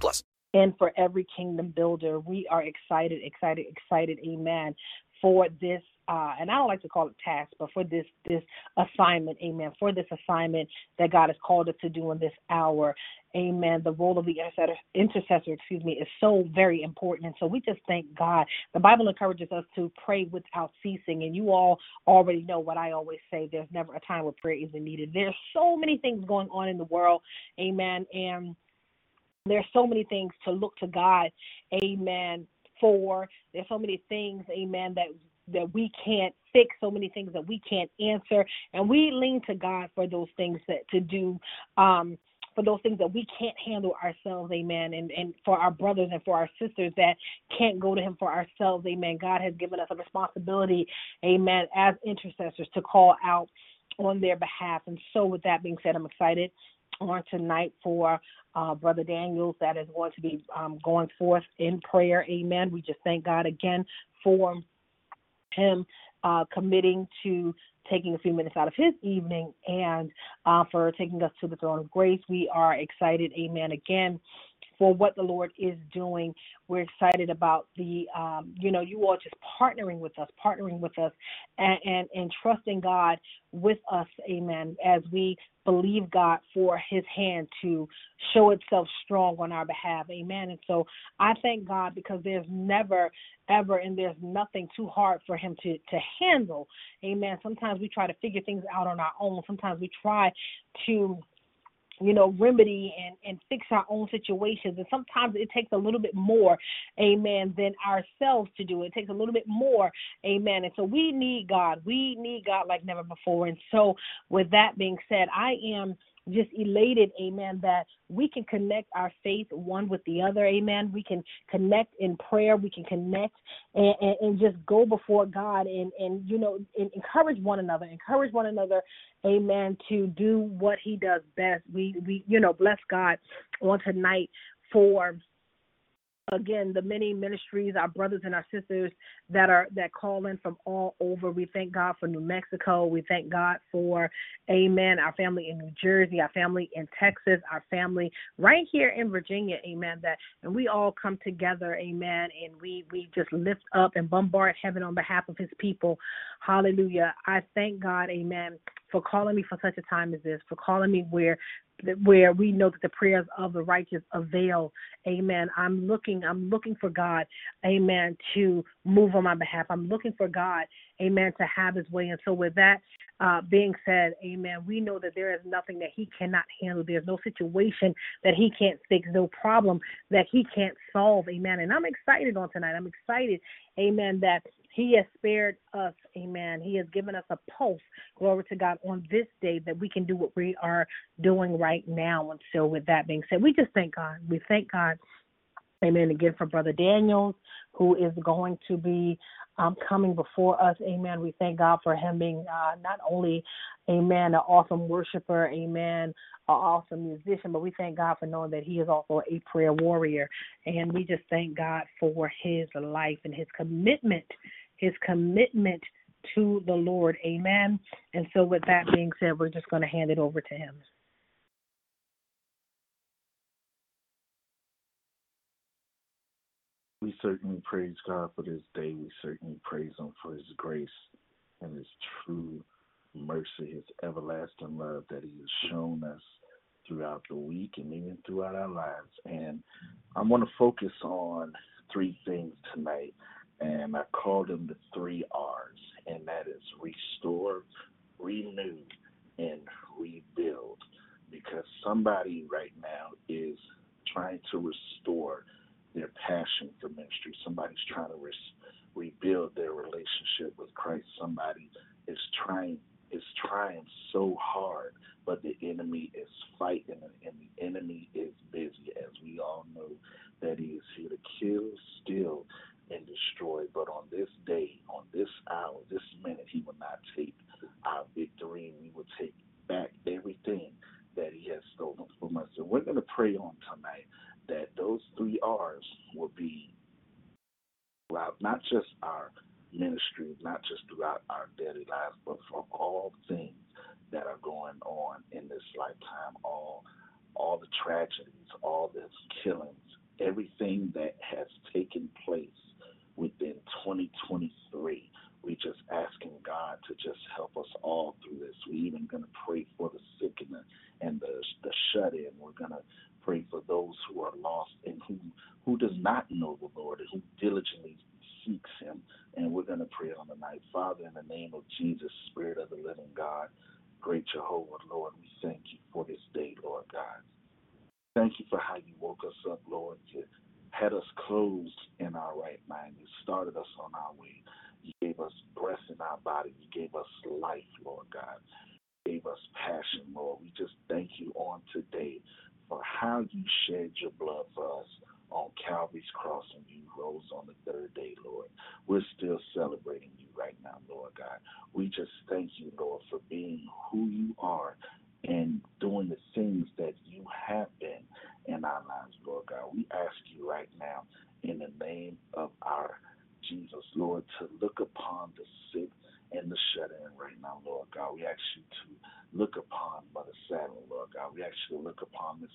plus. and for every kingdom builder. We are excited, excited, excited, amen, for this uh, and I don't like to call it task, but for this this assignment, amen, for this assignment that God has called us to do in this hour, amen. The role of the intercessor, intercessor, excuse me, is so very important, and so we just thank God. The Bible encourages us to pray without ceasing, and you all already know what I always say: there's never a time where prayer isn't needed. There's so many things going on in the world, amen, and there's so many things to look to God, amen, for. There's so many things, amen, that that we can't fix, so many things that we can't answer. And we lean to God for those things that to do, um, for those things that we can't handle ourselves, amen. And and for our brothers and for our sisters that can't go to him for ourselves, amen. God has given us a responsibility, amen, as intercessors to call out on their behalf. And so with that being said, I'm excited on tonight for uh, Brother Daniels that is going to be um, going forth in prayer. Amen. We just thank God again for him uh, committing to taking a few minutes out of his evening and uh, for taking us to the throne of grace. We are excited, amen, again for what the Lord is doing. We're excited about the, um, you know, you all just partnering with us, partnering with us, and, and, and trusting God with us, amen, as we believe God for his hand to show itself strong on our behalf, amen. And so I thank God because there's never, ever, and there's nothing too hard for him to, to handle, amen. Sometimes we try to figure things out on our own, sometimes we try to you know, remedy and, and fix our own situations. And sometimes it takes a little bit more, amen, than ourselves to do it. Takes a little bit more, amen. And so we need God. We need God like never before. And so, with that being said, I am just elated, amen, that we can connect our faith one with the other, amen. We can connect in prayer, we can connect and, and, and just go before God and, and you know, and encourage one another, encourage one another, amen, to do what He does best. We, we you know, bless God on tonight for again the many ministries our brothers and our sisters that are that call in from all over. We thank god for new mexico. We thank god for amen our family in new jersey our family in texas our family right here in virginia amen that and we all come together amen and we we just lift up and bombard heaven on behalf of his people. Hallelujah. I thank god amen for calling me for such a time as this for calling me where where we know that the prayers of the righteous avail. Amen. I'm looking, I'm looking for God, amen, to move on my behalf. I'm looking for God, amen, to have his way. And so with that uh, being said, amen, we know that there is nothing that he cannot handle. There's no situation that he can't fix, no problem that he can't solve. Amen. And I'm excited on tonight. I'm excited, amen, that he has spared us, amen. He has given us a pulse, glory to God, on this day that we can do what we are doing right now. And so, with that being said, we just thank God. We thank God, amen, again for Brother Daniels, who is going to be um, coming before us, amen. We thank God for him being uh, not only, amen, an awesome worshiper, amen, an awesome musician, but we thank God for knowing that he is also a prayer warrior. And we just thank God for his life and his commitment his commitment to the Lord. Amen. And so, with that being said, we're just going to hand it over to him. We certainly praise God for this day. We certainly praise Him for His grace and His true mercy, His everlasting love that He has shown us throughout the week and even throughout our lives. And I want to focus on three things tonight and I call them the three R's, and that is restore, renew, and rebuild. Because somebody right now is trying to restore their passion for ministry. Somebody's trying to res- rebuild their relationship with Christ. Somebody is trying is trying so hard, but the enemy is fighting, and the enemy is busy, as we all know that he is here to kill, steal, and destroy. But on this day, on this hour, this minute, he will not take our victory, and we will take back everything that he has stolen from us. And we're going to pray on tonight that those three R's will be throughout not just our ministry, not just throughout our daily lives, but for all things that are going on in this lifetime, all all the tragedies, all the killings, everything that has taken place within 2023. We just asking God to just help us all through this. We even gonna pray for the sick and the and the, the shut in. We're gonna pray for those who are lost and who who does not know the Lord and who diligently seeks Him. And we're gonna pray on the night, Father, in the name of Jesus, Spirit of the Living God, great Jehovah, Lord, we thank you for this day, Lord God. Thank you for how you woke us up, Lord. You had us closed in our right mind. You started us on our way. You gave us breath in our body. You gave us life, Lord God. You gave us passion, Lord. We just thank you on today for how you shed your blood for us on Calvary's cross and you rose on the third day, Lord. We're still celebrating you right now, Lord God. We just thank you, Lord, for being who you are and doing the things that you have been in our lives, Lord God. We ask you right now, in the name of our Jesus, Lord, to look upon the sick and the shut in right now, Lord God. We ask you to look upon Mother Saddle, Lord God. We ask you to look upon Miss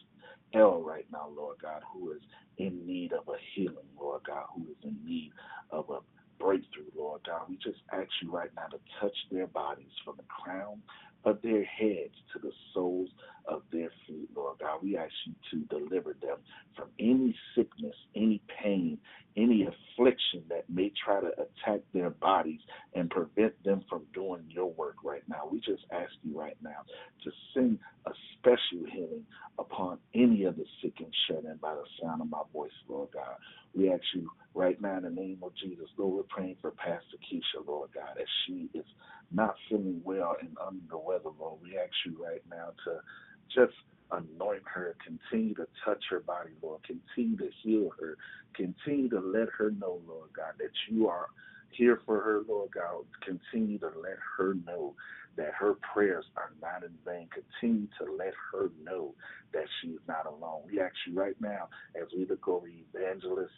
L right now, Lord God, who is in need of a healing, Lord God, who is in need of a breakthrough, Lord God. We just ask you right now to touch their bodies from the crown of their heads to the soles of their feet, Lord God. We ask you to deliver them from any sickness, any pain, any affliction that may try to attack their bodies and prevent them from doing your work right now. We just ask you right now to send a special healing upon any of the sick and shut in by the sound of my voice, Lord God. We ask you right now in the name of Jesus, Lord, we're praying for Pastor Keisha, Lord God, as she is not feeling well and under the weather, Lord. We ask you right now to just anoint her, continue to touch her body, Lord, continue to heal her, continue to let her know, Lord God, that you are here for her, Lord God. Continue to let her know that her prayers are not in vain. Continue to let her know that she is not alone. We ask you right now, as we look over Evangelist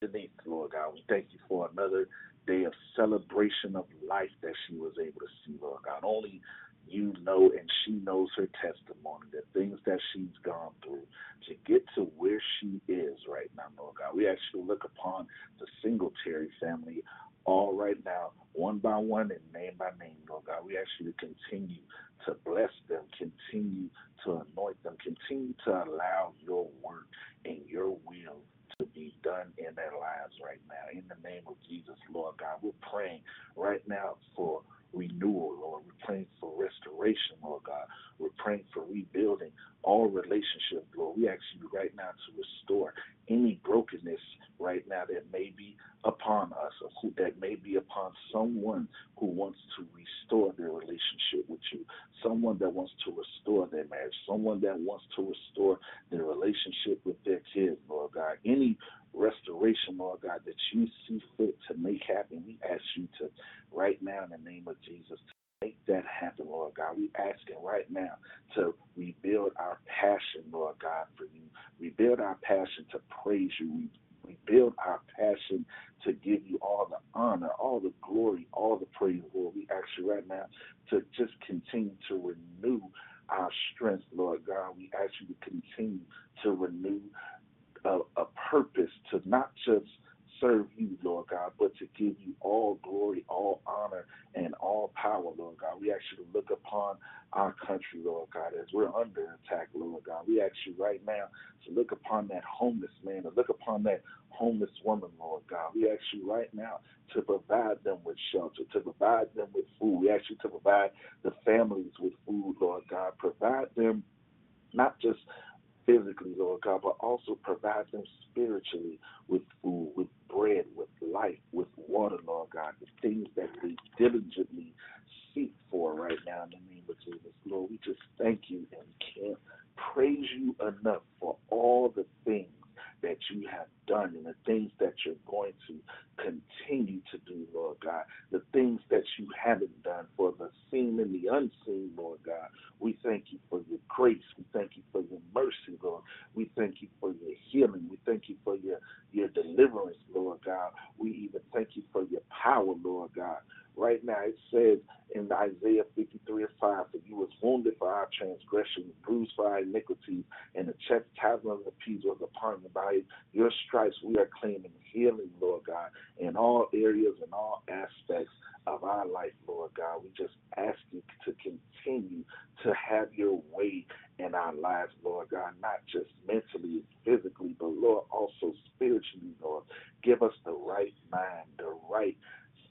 Denise, Lord God, we thank you for another day of celebration of life that she was able to see, Lord God. Only you know and she knows her testimony, the things that she's gone through to get to where she is right now, Lord God. We actually look upon the Singletary family all right now, one by one and name by name, Lord God. We to continue to bless them, continue to anoint them, continue to allow your work and your will to be done in their lives right now. In the name of Jesus, Lord God, we're praying right now for renewal, Lord. We're praying for restoration, Lord God. We're praying for rebuilding all relationships, Lord. We ask you right now to restore any brokenness right now that may be upon us or who, that may be upon someone who wants to restore their relationship with you, someone that wants to restore their marriage, someone that wants to restore their relationship with their kids, Lord God. Any restoration, Lord God, that you see fit to make happen, we ask you to right now in the name of Jesus to make that happen, Lord God. We asking right now to rebuild our passion, Lord God, for you. Rebuild our passion to praise you. We rebuild our passion to give you all the honor, all the glory, all the praise, Lord. We ask you right now to just continue to renew our strength, Lord God. We ask you to continue to renew a, a purpose to not just serve you, Lord God, but to give you all glory, all honor, and all power, Lord God. We ask you to look upon our country, Lord God, as we're under attack, Lord God. We ask you right now to look upon that homeless man, to look upon that homeless woman, Lord God. We ask you right now to provide them with shelter, to provide them with food. We ask you to provide the families with food, Lord God. Provide them not just physically, Lord God, but also provide them spiritually with food, with bread, with life, with water, Lord God, the things that we diligently seek for right now in the name of Jesus. Lord, we just thank you and can't praise you enough for all the things that you have done and the things that you're going to continue to do, Lord God. The things that you haven't done for the seen and the unseen, Lord God. We thank you for your grace. We thank you for your mercy, Lord. We thank you for your healing. We thank you for your, your deliverance, Lord God. We even thank you for your power, Lord God. Right now, it says in Isaiah 53 and 5 that you was wounded for our transgressions, bruised for our iniquities, and the chastisement of the peace was upon you. By your stripes, we are claiming healing, Lord God, in all areas and all aspects of our life, Lord God. We just ask you to continue to have your way in our lives, Lord God, not just mentally and physically, but Lord, also spiritually, Lord. Give us the right mind, the right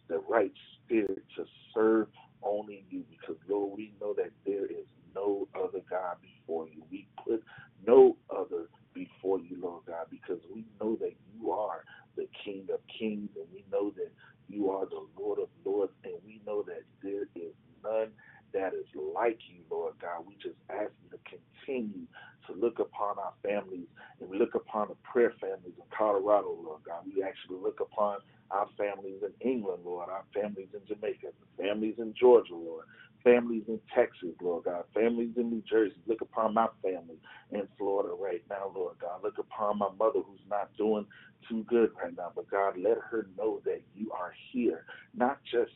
the right spirit to serve only you because Lord, we know that there is no other God before you. We put no other before you, Lord God, because we know that you are the King of Kings and we know that you are the Lord of Lords and we know that there is none that is like you, Lord God. We just ask you to continue to look upon our families and we look upon the prayer families in Colorado, Lord God. We actually look upon our families in England, Lord, our families in Jamaica, families in Georgia, Lord, families in Texas, Lord God, families in New Jersey. Look upon my family in Florida right now, Lord God. Look upon my mother who's not doing too good right now, but God, let her know that you are here, not just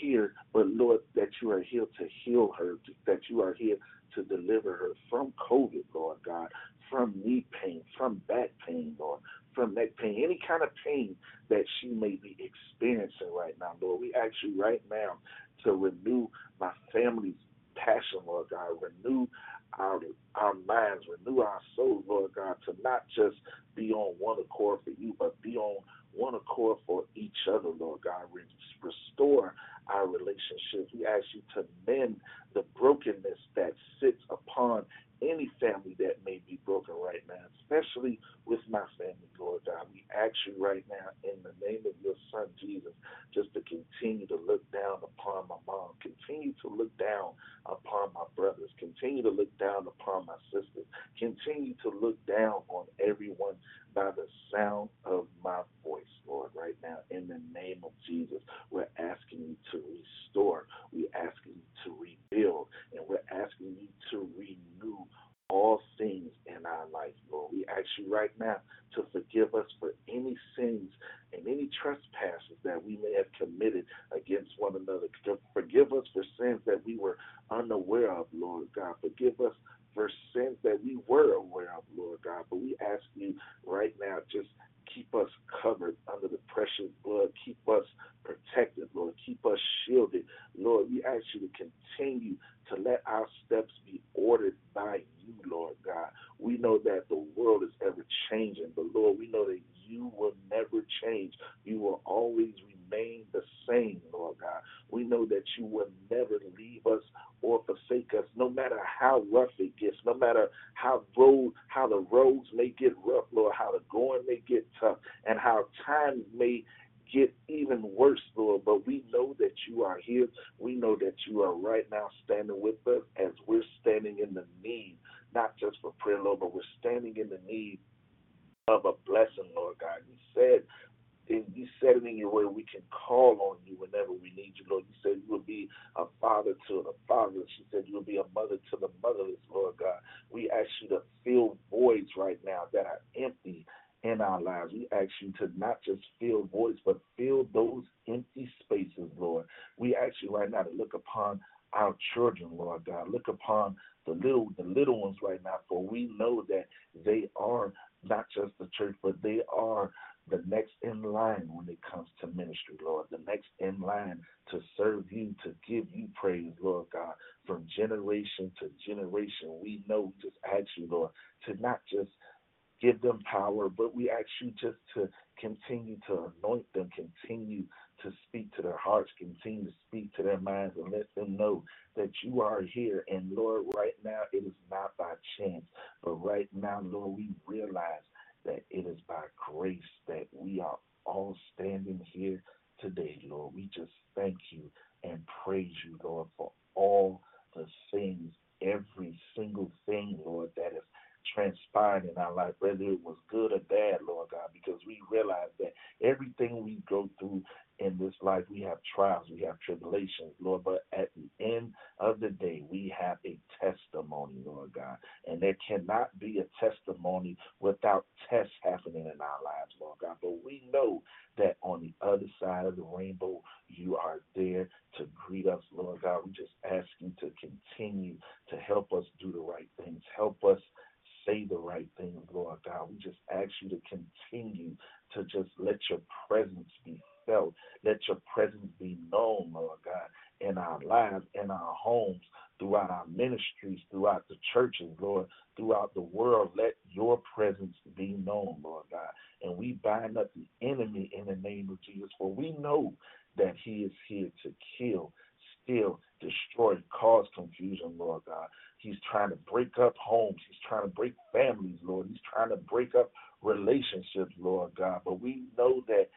here, but Lord, that you are here to heal her, that you are here to deliver her from COVID, Lord God, from knee pain, from back pain, Lord, from neck pain, any kind of pain that she may be experiencing right now, Lord. We ask you right now to renew my family's passion, Lord God. Renew our our minds, renew our souls, Lord God, to not just be on one accord for you, but be on one accord for each other, Lord God. Restore our relationships. We ask you to mend the brokenness that sits upon any family that may be broken right now, especially with my family, Lord God. We ask you right now in the name of your son Jesus just to continue to look down upon my mom, continue to look down upon my brothers, continue to look down upon my sisters, continue to look down on everyone by the sound of my Lord, right now. In the name of Jesus, we're asking you to restore, we're asking you to rebuild, and we're asking you to renew all things in our life, Lord. We ask you right now to forgive us for any sins and any trespasses that we may have committed against one another. Forgive us for sins that we were unaware of, Lord God. Forgive us for sins that we were aware of, Lord God. But we ask you right now, just keep us covered under the precious blood. Keep us protected, Lord. Keep us shielded. Lord, we ask you to continue to let our steps be ordered by you, Lord God. We know that the world is ever changing, but Lord, we know that you will never change. You will always remain the same, Lord God. We know that you will never leave us or forsake us, no matter how rough it no matter how road how the roads may get rough, Lord, how the going may get tough, and how times may get even worse, Lord. But we know that you are here. We know that you are right now standing with us as we're standing in the need, not just for prayer, Lord, but we're standing in the need of a blessing, Lord God. You said and you said it in your word, we can call on you whenever we need you, Lord. You said you will be a father to the fatherless. You said you will be a mother to the motherless, Lord God. We ask you to fill voids right now that are empty in our lives. We ask you to not just fill voids, but fill those empty spaces, Lord. We ask you right now to look upon our children, Lord God. Look upon the little the little ones right now, for we know that they are not just the church, but they are the next in line when it comes to ministry, Lord, the next in line to serve you, to give you praise, Lord God, from generation to generation. We know, just ask you, Lord, to not just give them power, but we ask you just to continue to anoint them, continue to speak to their hearts, continue to speak to their minds, and let them know that you are here. And Lord, right now, it is not by chance, but right now, Lord, we realize that it is by grace that we are all standing here today, Lord. We just thank you and praise you, Lord, for all the things, every single thing, Lord, that has transpired in our life, whether it was good or bad, Lord God, because trials, we have tribulations, Lord, but at the end of the day, we have a testimony, Lord God. And there cannot be a testimony without tests happening in our lives, Lord God. But we know that on the other side of the rainbow, you are there to greet us, Lord God. We just ask you to continue to help us do the right things. Help us say the right things, Lord God. We just ask you to continue to just let your presence be felt. Let your presence be known, Lord God, in our lives, in our homes, throughout our ministries, throughout the churches, Lord, throughout the world. Let your presence be known, Lord God. And we bind up the enemy in the name of Jesus, for we know that he is here to kill, steal, destroy, cause confusion, Lord God. He's trying to break up homes. He's trying to break families, Lord. He's trying to break up relationships, Lord God. But we know that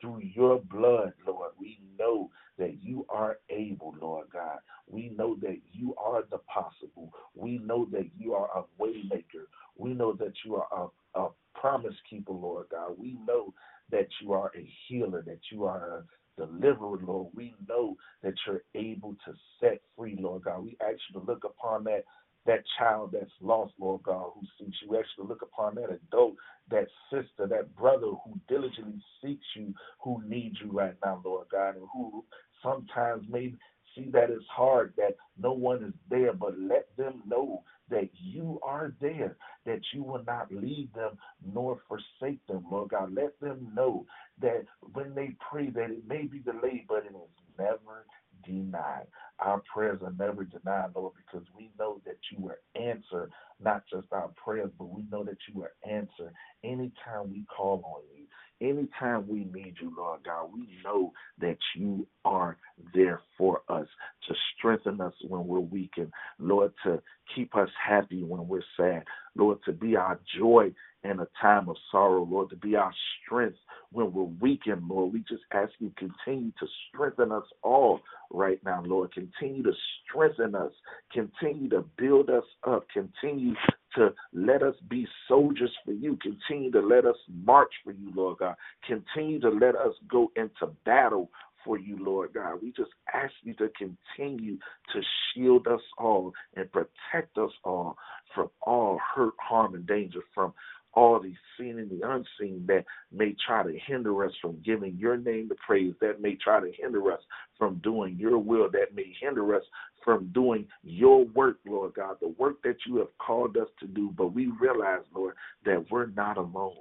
through your blood, Lord, we know that you are able, Lord God. We know that you are the possible. We know that you are a waymaker. We know that you are a, a promise keeper, Lord God. We know that you are a healer, that you are a deliverer, Lord. We know that you're able to set free, Lord God. We ask you to look upon that that child that's lost, Lord God, who seeks you. We ask you to look upon that adult, that sister, that brother who diligently seeks you, who needs you right now, Lord God, and who sometimes may see that it's hard, that no one is there, but let them know that you are there, that you will not leave them nor forsake them, Lord God. Let them know that when they pray that it may be delayed, but it is never denied. Our prayers are never denied, Lord, because we know that you will answer not just our prayers, but we know that you will answer anytime we call on you. Anytime we need you, Lord God, we know that you are there for us to strengthen us when we're weak and, Lord, to keep us happy when we're sad. Lord, to be our joy in a time of sorrow, Lord, to be our strength when we're weakened, Lord. We just ask you continue to strengthen us all right now, Lord. Continue to strengthen us. Continue to build us up. Continue to let us be soldiers for you. Continue to let us march for you, Lord God. Continue to let us go into battle for you, Lord God. We just ask you to continue to shield us all and protect us all from all hurt, harm, and danger, from all the seen and the unseen that may try to hinder us from giving your name the praise, that may try to hinder us from doing your will, that may hinder us from doing your work, Lord God, the work that you have called us to do. But we realize, Lord, that we're not alone.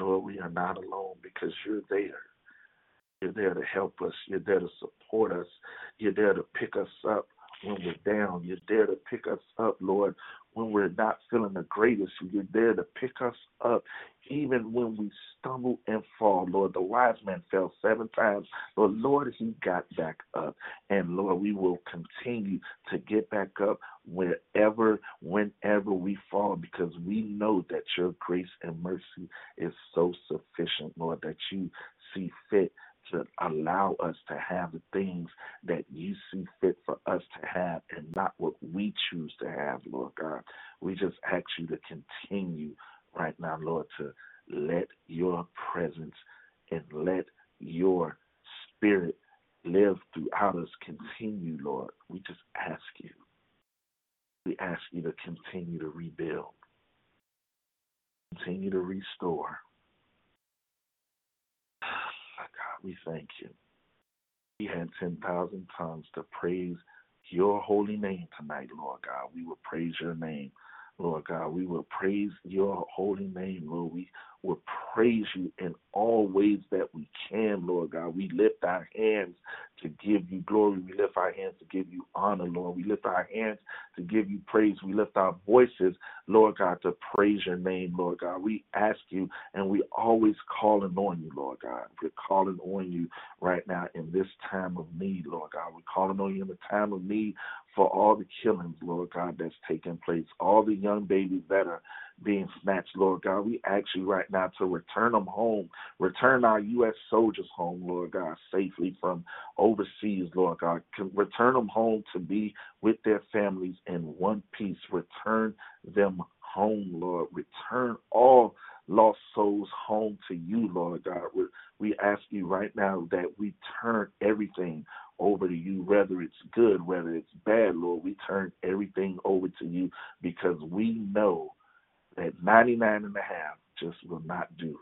Lord, we are not alone because you're there. You're there to help us. You're there to support us. You're there to pick us up when we're down. You're there to pick us up, Lord, when we're not feeling the greatest. You're there to pick us up even when we stumble and fall. Lord, the wise man fell seven times. Lord, Lord, he got back up. And Lord, we will continue to get back up wherever, whenever we fall, because we know that your grace and mercy is so sufficient, Lord, that you see fit to allow us to have the things that you see fit for us to have and not what we choose to have, Lord God. We just ask you to continue right now, Lord, to let your presence and let your spirit live throughout us continue, Lord. We just ask you. We ask you to continue to rebuild, continue to restore. God, we thank you. Had 10,000 tongues to praise your holy name tonight, Lord God. We will praise your name. Lord God. We will praise your holy name, Lord. We will praise you in all ways that we can, Lord God. We lift our hands to give you glory. We lift our hands to give you honor, Lord. We lift our hands to give you praise. We lift our voices, Lord God, to praise your name, Lord God. We ask you and we always calling on you, Lord God. We're calling on you right now in this time of need, Lord God. We're calling on you in the time of need for all the killings, Lord God, that's taking place, all the young babies that are being snatched, Lord God. We ask you right now to return them home, return our U.S. soldiers home, Lord God, safely from overseas, Lord God. Return them home to be with their families in one piece. Return them home, Lord. Return all lost souls home to you, Lord God. We, we ask you right now that we turn everything over to you, whether it's good, whether it's bad, Lord. We turn everything over to you because we know that 99 and a half just will not do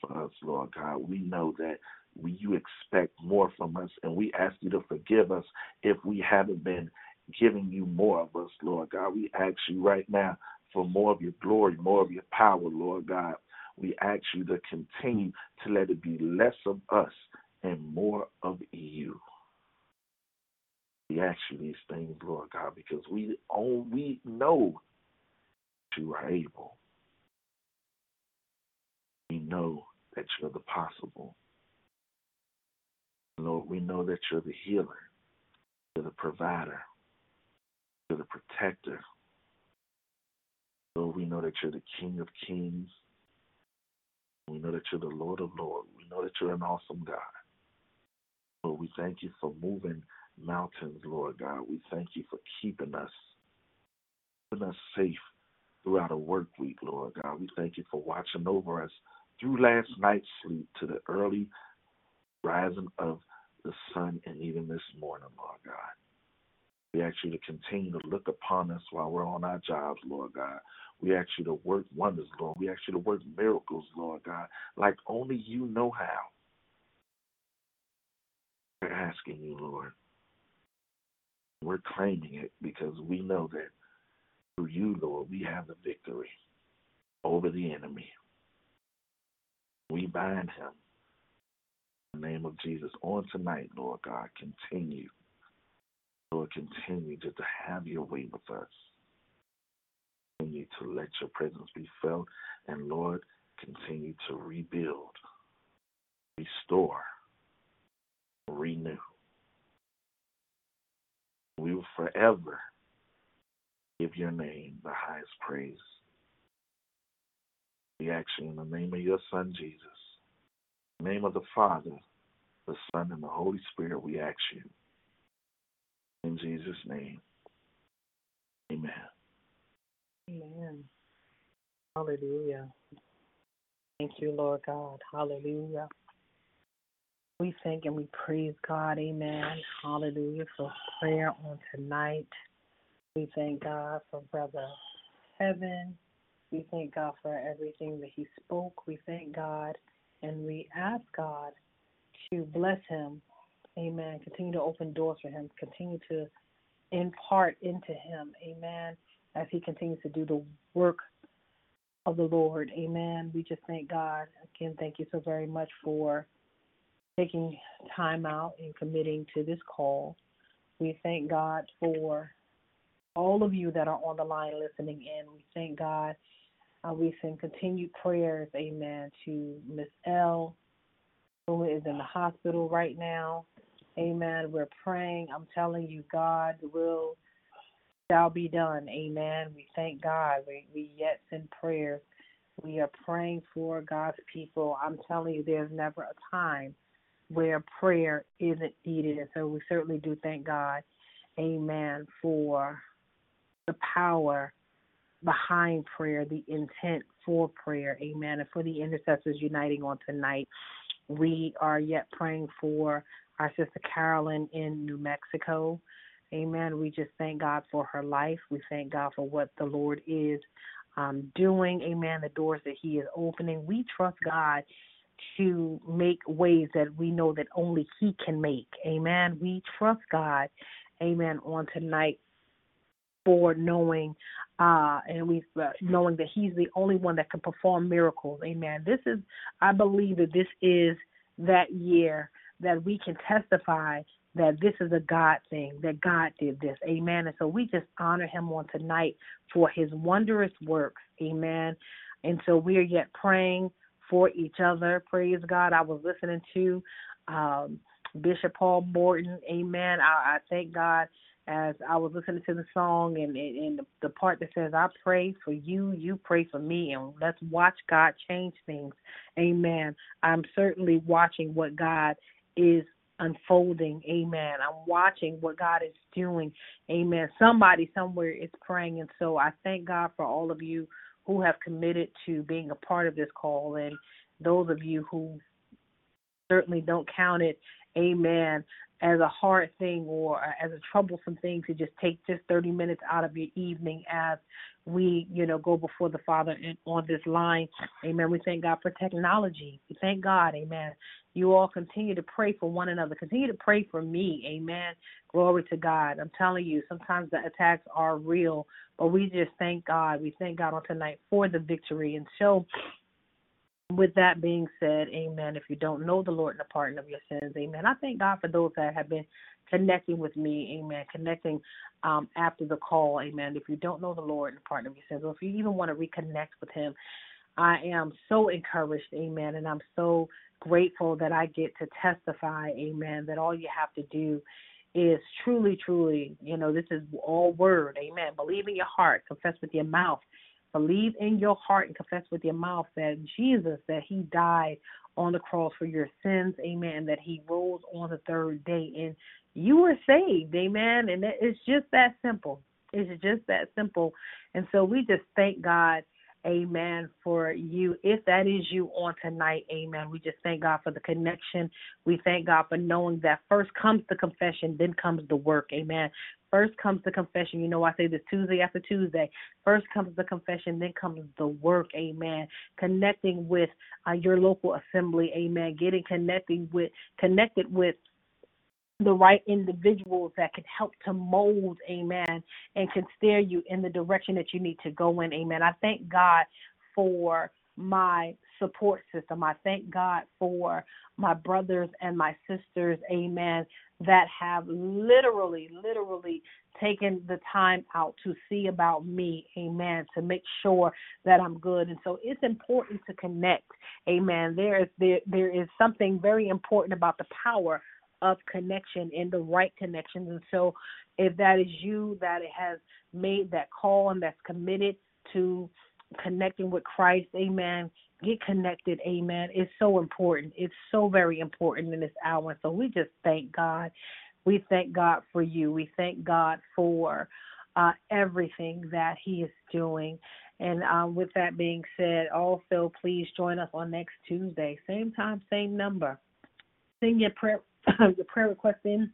for us, Lord God. We know that we, you expect more from us, and we ask you to forgive us if we haven't been giving you more of us, Lord God. We ask you right now for more of your glory, more of your power, Lord God. We ask you to continue to let it be less of us and more of you. We ask you these things, Lord God, because we own, we know you are able. We know that you're the possible. Lord, we know that you're the healer, you're the provider, you're the protector. Lord, we know that you're the King of Kings. We know that you're the Lord of Lords. We know that you're an awesome God. Lord, we thank you for moving mountains, Lord God. We thank you for keeping us, keeping us safe throughout a work week, Lord God. We thank you for watching over us through last night's sleep to the early rising of the sun and even this morning, Lord God. We ask you to continue to look upon us while we're on our jobs, Lord God. We ask you to work wonders, Lord. We ask you to work miracles, Lord God, like only you know how. We're asking you, Lord. We're claiming it because we know that through you, Lord, we have the victory over the enemy. We bind him. In the name of Jesus, on tonight, Lord God, continue. Lord, continue to, to have your way with us. Continue to let your presence be felt. And Lord, continue to rebuild, restore, renew. We will forever give your name the highest praise. We ask you in the name of your Son, Jesus, name of the Father, the Son, and the Holy Spirit, we ask you. In Jesus' name, amen. Amen. Hallelujah. Thank you, Lord God. Hallelujah. We thank and we praise God. Amen. Hallelujah for prayer on tonight. We thank God for Brother Heaven. We thank God for everything that he spoke. We thank God and we ask God to bless him. Amen. Continue to open doors for him. Continue to impart into him. Amen. As he continues to do the work of the Lord. Amen. We just thank God. Again, thank you so very much for taking time out and committing to this call. We thank God for all of you that are on the line listening in. We thank God. Uh, we send continued prayers, amen, to Miss L, who is in the hospital right now. Amen. We're praying. I'm telling you, God will shall be done. Amen. We thank God. We, we yet send prayers. We are praying for God's people. I'm telling you, there's never a time where prayer isn't needed. And so we certainly do thank God, amen, for the power behind prayer, the intent for prayer, amen, and for the intercessors uniting on tonight. We are yet praying for our sister Carolyn in New Mexico. Amen. We just thank God for her life. We thank God for what the Lord is um, doing. Amen. The doors that He is opening. We trust God to make ways that we know that only He can make. Amen. We trust God. Amen. On tonight for knowing uh and we uh, knowing that he's the only one that can perform miracles amen this is i believe that this is that year that we can testify that this is a God thing, that God did this. Amen. And so we just honor him on tonight for his wondrous works. Amen. And so we are yet praying for each other. Praise God. I was listening to um, Bishop Paul Morton. Amen. I, I thank God as I was listening to the song and, and, and the, the part that says, I pray for you, you pray for me, and let's watch God change things. Amen. I'm certainly watching what God is unfolding. Amen. I'm watching what God is doing. Amen. Somebody somewhere is praying. And so I thank God for all of you who have committed to being a part of this call, and those of you who certainly don't count it, amen, as a hard thing or as a troublesome thing to just take just 30 minutes out of your evening as we, you know, go before the Father in, on this line. Amen. We thank God for technology. We thank God. Amen. You all continue to pray for one another. Continue to pray for me. Amen. Glory to God. I'm telling you, sometimes the attacks are real, but we just thank God. We thank God on tonight for the victory. And so, with that being said, amen. If you don't know the Lord and the pardon of your sins, amen. I thank God for those that have been connecting with me, amen. Connecting um, after the call, amen. If you don't know the Lord and the pardon of your sins, or if you even want to reconnect with Him, I am so encouraged, amen. And I'm so grateful that I get to testify, amen, that all you have to do is truly, truly, you know, this is all word, amen. Believe in your heart, confess with your mouth believe in your heart and confess with your mouth that Jesus, that he died on the cross for your sins, amen, that he rose on the third day and you were saved, amen. And it's just that simple. It's just that simple. And so we just thank God amen, for you. If that is you on tonight, amen. We just thank God for the connection. We thank God for knowing that first comes the confession, then comes the work, amen. First comes the confession. You know, I say this Tuesday after Tuesday. First comes the confession, then comes the work. Amen. Connecting with uh, your local assembly. Amen. Getting connecting with connected with the right individuals that can help to mold, amen, and can steer you in the direction that you need to go in, amen. I thank God for my support system. I thank God for my brothers and my sisters, amen, that have literally, literally taken the time out to see about me, amen, to make sure that I'm good. And so it's important to connect, amen. There is there there is something very important about the power of connection and the right connections. And so if that is you that it has made that call and that's committed to connecting with Christ, amen. Get connected, amen. It's so important. It's so very important in this hour. So we just thank God. We thank God for you. We thank God for uh, everything that He is doing. And um, with that being said, also please join us on next Tuesday, same time, same number. Sing your prayer, your prayer request in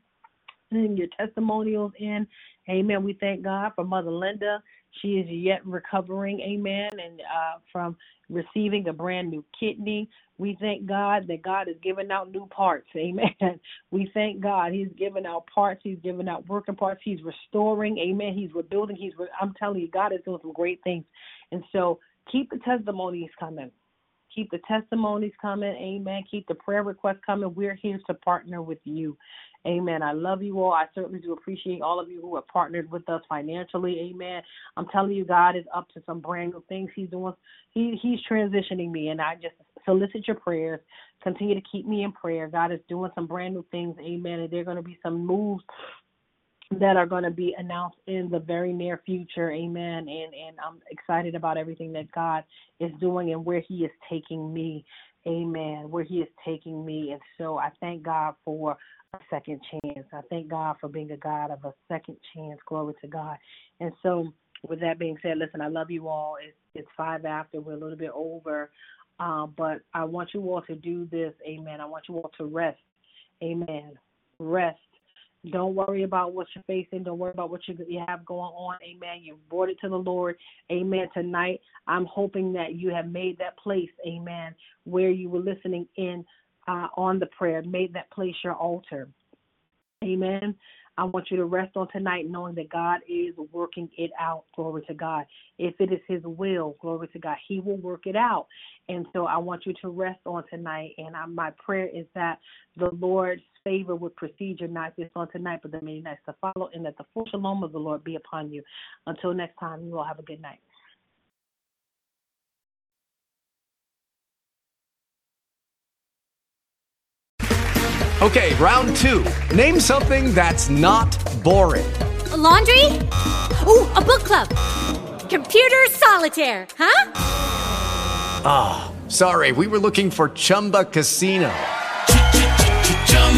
sending your testimonials in. Amen. We thank God for Mother Linda. She is yet recovering, amen, and uh, from receiving a brand new kidney. We thank God that God is giving out new parts, amen. We thank God He's giving out parts, He's giving out working parts, He's restoring, amen. He's rebuilding, He's, re- I'm telling you, God is doing some great things. And so keep the testimonies coming. Keep the testimonies coming. Amen. Keep the prayer requests coming. We're here to partner with you. Amen. I love you all. I certainly do appreciate all of you who have partnered with us financially. Amen. I'm telling you, God is up to some brand new things. He's doing. He He's transitioning me, and I just solicit your prayers. Continue to keep me in prayer. God is doing some brand new things. Amen. And there are going to be some moves that are going to be announced in the very near future. Amen. And and I'm excited about everything that God is doing and where He is taking me. Amen. Where He is taking me. And so I thank God for a second chance. I thank God for being a God of a second chance. Glory to God. And so with that being said, listen, I love you all. It's it's five after. We're a little bit over. Uh, but I want you all to do this. Amen. I want you all to rest. Amen. Rest don't worry about what you're facing. Don't worry about what you, have going on. Amen. You brought it to the Lord. Amen. Tonight, I'm hoping that you have made that place, amen, where you were listening in uh, on the prayer, made that place your altar. Amen. I want you to rest on tonight knowing that God is working it out. Glory to God. If it is His will, glory to God, He will work it out. And so I want you to rest on tonight. And I, my prayer is that the Lord's favor with procedure, not night this on tonight, but the many nights to follow, and that the full shalom of the Lord be upon you. Until next time, you all have a good night. Okay, round two. Name something that's not boring. A laundry? Ooh, a book club. Computer solitaire, huh? Ah, oh, sorry, we were looking for Chumba Casino.